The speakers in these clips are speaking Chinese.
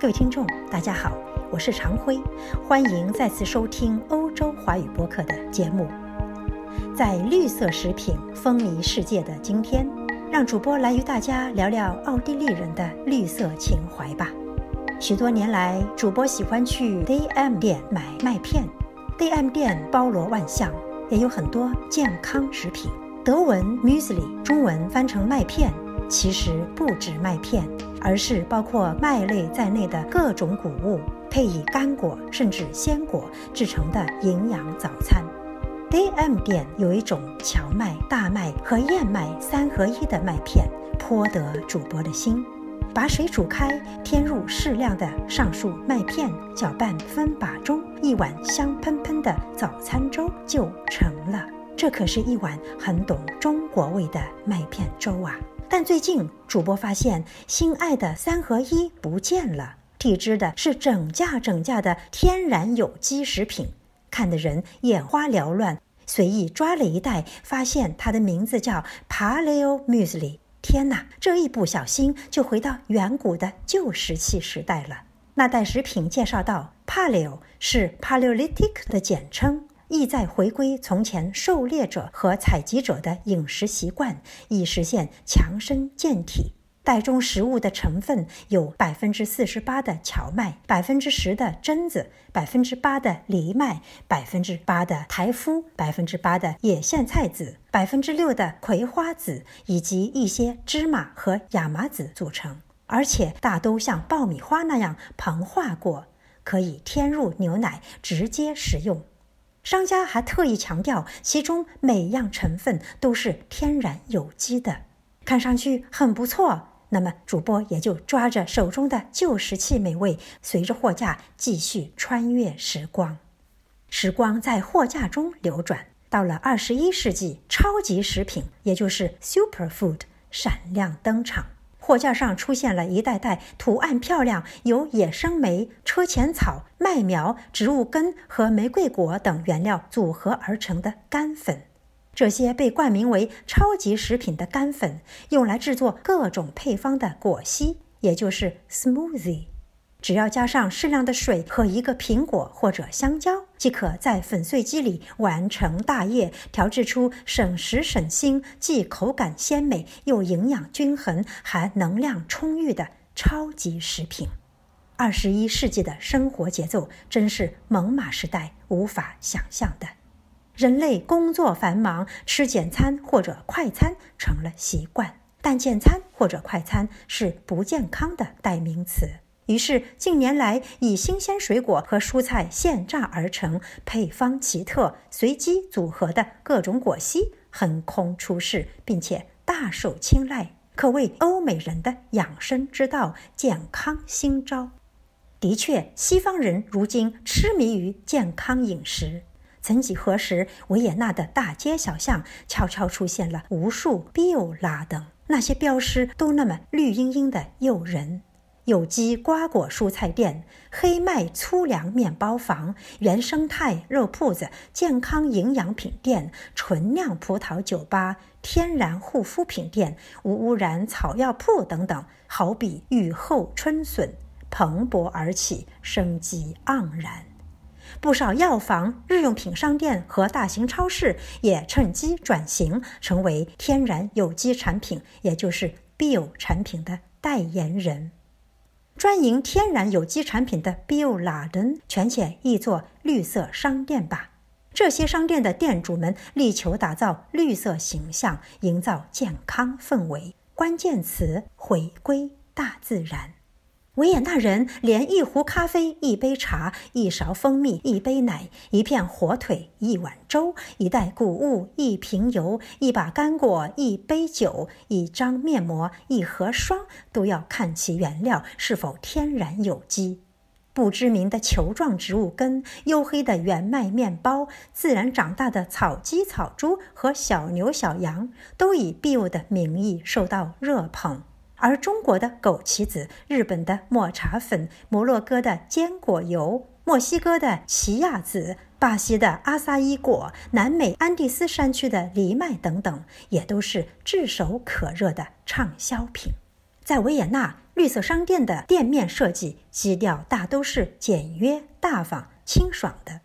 各位听众，大家好，我是常辉，欢迎再次收听欧洲华语播客的节目。在绿色食品风靡世界的今天，让主播来与大家聊聊奥地利人的绿色情怀吧。许多年来，主播喜欢去 DM 店买麦片，DM 店包罗万象，也有很多健康食品。德文 muesli，中文翻成麦片。其实不止麦片，而是包括麦类在内的各种谷物，配以干果甚至鲜果制成的营养早餐。DM 店有一种荞麦、大麦和燕麦三合一的麦片，颇得主播的心。把水煮开，添入适量的上述麦片，搅拌分把中，一碗香喷喷的早餐粥就成了。这可是一碗很懂中国味的麦片粥啊！但最近主播发现，心爱的三合一不见了，替之的是整架整架的天然有机食品，看得人眼花缭乱。随意抓了一袋，发现它的名字叫 Paleo Muesli。天哪，这一不小心就回到远古的旧石器时代了。那袋食品介绍到，Paleo 是 Paleolithic 的简称。意在回归从前狩猎者和采集者的饮食习惯，以实现强身健体。袋中食物的成分有百分之四十八的荞麦，百分之十的榛子，百分之八的藜麦，百分之八的台麸，百分之八的野苋菜籽，百分之六的葵花籽，以及一些芝麻和亚麻籽组成，而且大都像爆米花那样膨化过，可以添入牛奶直接食用。商家还特意强调，其中每样成分都是天然有机的，看上去很不错。那么主播也就抓着手中的旧石器美味，随着货架继续穿越时光。时光在货架中流转，到了二十一世纪，超级食品，也就是 superfood，闪亮登场。货架上出现了一袋袋图案漂亮、由野生莓、车前草、麦苗、植物根和玫瑰果等原料组合而成的干粉。这些被冠名为超级食品的干粉，用来制作各种配方的果昔，也就是 smoothie。只要加上适量的水和一个苹果或者香蕉，即可在粉碎机里完成大业，调制出省时省心、既口感鲜美又营养均衡、还能量充裕的超级食品。二十一世纪的生活节奏真是猛犸时代无法想象的。人类工作繁忙，吃简餐或者快餐成了习惯，但简餐或者快餐是不健康的代名词。于是，近年来以新鲜水果和蔬菜现榨而成、配方奇特、随机组合的各种果昔横空出世，并且大受青睐，可谓欧美人的养生之道、健康新招。的确，西方人如今痴迷于健康饮食。曾几何时，维也纳的大街小巷悄悄出现了无数 Bio 拉等，那些标识都那么绿茵茵的诱人。有机瓜果蔬菜店、黑麦粗粮面包房、原生态肉铺子、健康营养品店、纯酿葡萄酒吧、天然护肤品店、无污染草药铺等等，好比雨后春笋，蓬勃而起，生机盎然。不少药房、日用品商店和大型超市也趁机转型，成为天然有机产品，也就是 Bio 产品的代言人。专营天然有机产品的 Bioladen，全且译作绿色商店吧。这些商店的店主们力求打造绿色形象，营造健康氛围。关键词：回归大自然。维也纳人连一壶咖啡、一杯茶、一勺蜂蜜、一杯奶、一片火腿、一碗粥、一袋谷物、一瓶油、一把干果、一杯酒、一张面膜、一盒霜，都要看其原料是否天然有机。不知名的球状植物根、黝黑的原麦面包、自然长大的草鸡、草猪和小牛、小羊，都以 “bio” 的名义受到热捧。而中国的枸杞子、日本的抹茶粉、摩洛哥的坚果油、墨西哥的奇亚籽、巴西的阿萨伊果、南美安第斯山区的藜麦等等，也都是炙手可热的畅销品。在维也纳，绿色商店的店面设计基调大都是简约、大方、清爽的。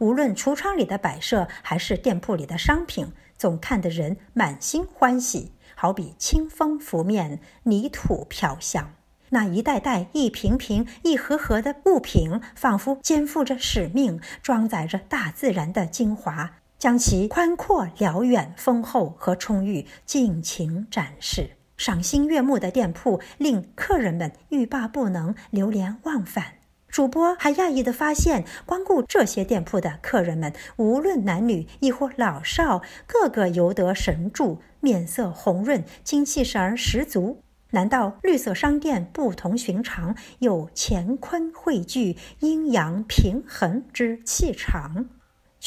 无论橱窗里的摆设，还是店铺里的商品，总看得人满心欢喜，好比清风拂面，泥土飘香。那一袋袋、一瓶瓶、一盒盒的物品，仿佛肩负着使命，装载着大自然的精华，将其宽阔、辽远、丰厚和充裕尽情展示。赏心悦目的店铺，令客人们欲罢不能，流连忘返。主播还讶异地发现，光顾这些店铺的客人们，无论男女，亦或老少，个个由得神助，面色红润，精气神儿十足。难道绿色商店不同寻常，有乾坤汇聚、阴阳平衡之气场？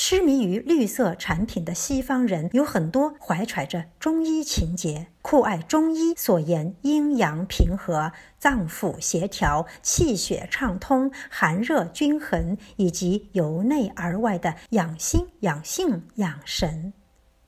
痴迷于绿色产品的西方人有很多怀揣着中医情结，酷爱中医所言阴阳平和、脏腑协调、气血畅通、寒热均衡，以及由内而外的养心、养性、养神。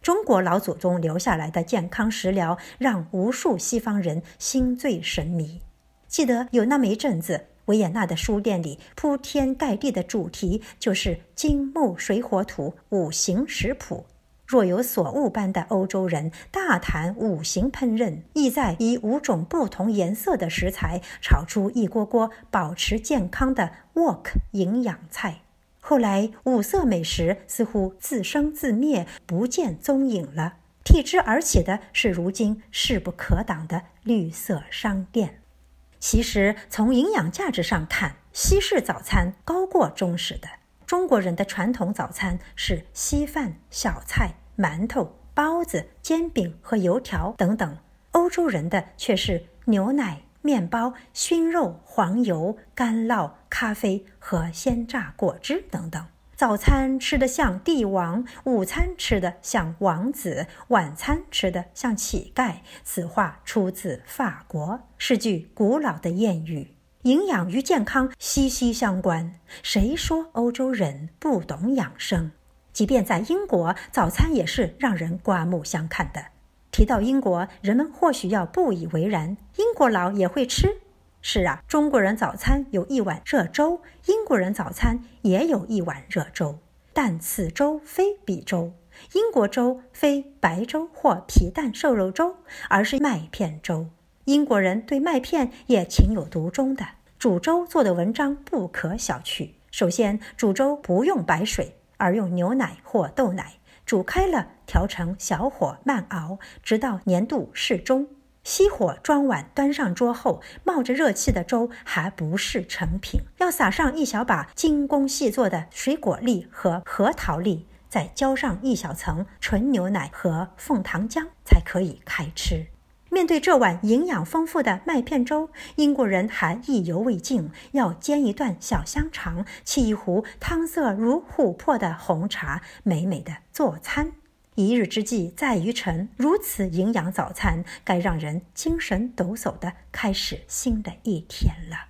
中国老祖宗留下来的健康食疗，让无数西方人心醉神迷。记得有那么一阵子。维也纳的书店里铺天盖地的主题就是金木水火土五行食谱，若有所悟般的欧洲人大谈五行烹饪，意在以五种不同颜色的食材炒出一锅锅保持健康的 wok 营养菜。后来五色美食似乎自生自灭，不见踪影了，替之而起的是如今势不可挡的绿色商店。其实，从营养价值上看，西式早餐高过中式的。中国人的传统早餐是稀饭、小菜、馒头、包子、煎饼和油条等等；欧洲人的却是牛奶、面包、熏肉、黄油、干酪、咖啡和鲜榨果汁等等。早餐吃得像帝王，午餐吃得像王子，晚餐吃得像乞丐。此话出自法国，是句古老的谚语。营养与健康息息相关，谁说欧洲人不懂养生？即便在英国，早餐也是让人刮目相看的。提到英国，人们或许要不以为然：英国佬也会吃。是啊，中国人早餐有一碗热粥，英国人早餐也有一碗热粥，但此粥非彼粥。英国粥非白粥或皮蛋瘦肉粥，而是麦片粥。英国人对麦片也情有独钟的。煮粥做的文章不可小觑。首先，煮粥不用白水，而用牛奶或豆奶，煮开了调成小火慢熬，直到粘度适中。熄火装碗，端上桌后，冒着热气的粥还不是成品，要撒上一小把精工细作的水果粒和核桃粒，再浇上一小层纯牛奶和凤糖浆，才可以开吃。面对这碗营养丰富的麦片粥，英国人还意犹未尽，要煎一段小香肠，沏一壶汤色如琥珀的红茶，美美的做餐。一日之计在于晨，如此营养早餐，该让人精神抖擞的开始新的一天了。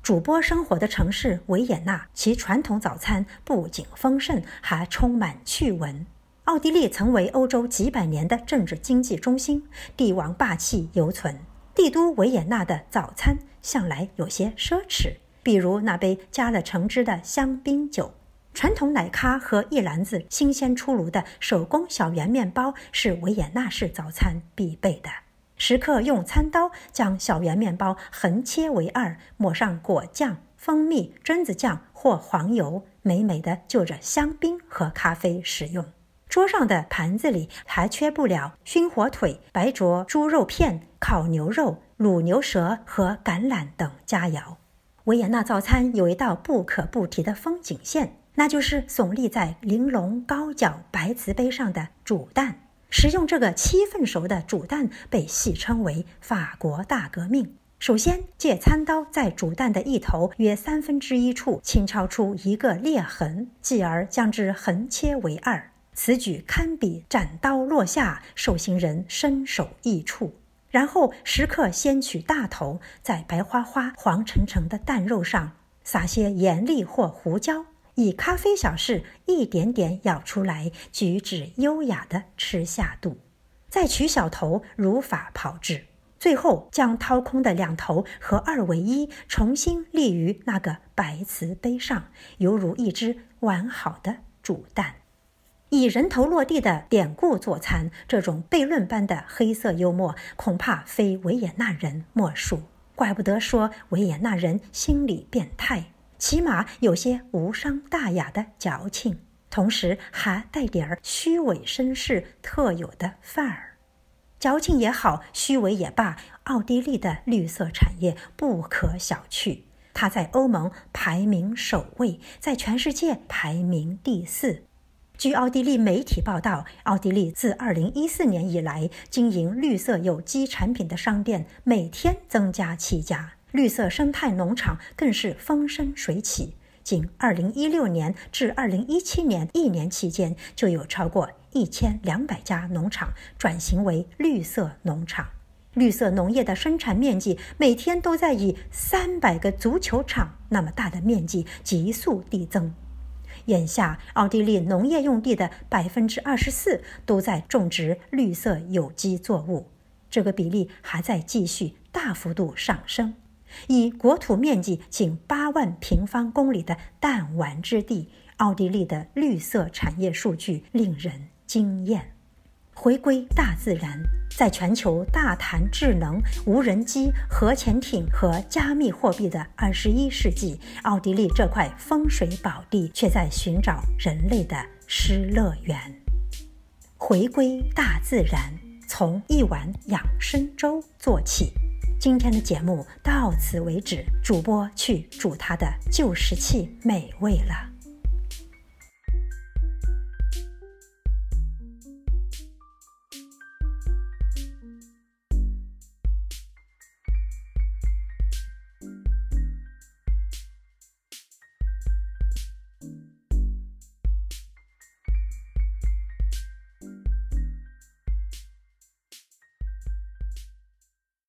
主播生活的城市维也纳，其传统早餐不仅丰盛，还充满趣闻。奥地利曾为欧洲几百年的政治经济中心，帝王霸气犹存。帝都维也纳的早餐向来有些奢侈，比如那杯加了橙汁的香槟酒。传统奶咖和一篮子新鲜出炉的手工小圆面包是维也纳式早餐必备的。食客用餐刀将小圆面包横切为二，抹上果酱、蜂蜜、榛子酱或黄油，美美的就着香槟和咖啡食用。桌上的盘子里还缺不了熏火腿、白灼猪肉片、烤牛肉、卤牛舌和橄榄等佳肴。维也纳早餐有一道不可不提的风景线。那就是耸立在玲珑高脚白瓷杯上的煮蛋。食用这个七分熟的煮蛋，被戏称为“法国大革命”。首先，借餐刀在煮蛋的一头约三分之一处轻敲出一个裂痕，继而将之横切为二。此举堪比斩刀落下，受刑人身首异处。然后，食客先取大头，在白花花、黄澄澄的蛋肉上撒些盐粒或胡椒。以咖啡小事一点点舀出来，举止优雅地吃下肚，再取小头如法炮制，最后将掏空的两头合二为一，重新立于那个白瓷杯上，犹如一只完好的煮蛋。以人头落地的典故佐餐，这种悖论般的黑色幽默，恐怕非维也纳人莫属。怪不得说维也纳人心理变态，起码有些无伤大雅的矫情，同时还带点儿虚伪绅士特有的范儿。矫情也好，虚伪也罢，奥地利的绿色产业不可小觑。它在欧盟排名首位，在全世界排名第四。据奥地利媒体报道，奥地利自2014年以来，经营绿色有机产品的商店每天增加七家，绿色生态农场更是风生水起。仅2016年至2017年一年期间，就有超过1200家农场转型为绿色农场。绿色农业的生产面积每天都在以300个足球场那么大的面积急速递增。眼下，奥地利农业用地的百分之二十四都在种植绿色有机作物，这个比例还在继续大幅度上升。以国土面积仅八万平方公里的弹丸之地，奥地利的绿色产业数据令人惊艳。回归大自然，在全球大谈智能、无人机、核潜艇和加密货币的二十一世纪，奥地利这块风水宝地却在寻找人类的失乐园。回归大自然，从一碗养生粥做起。今天的节目到此为止，主播去煮他的旧石器美味了。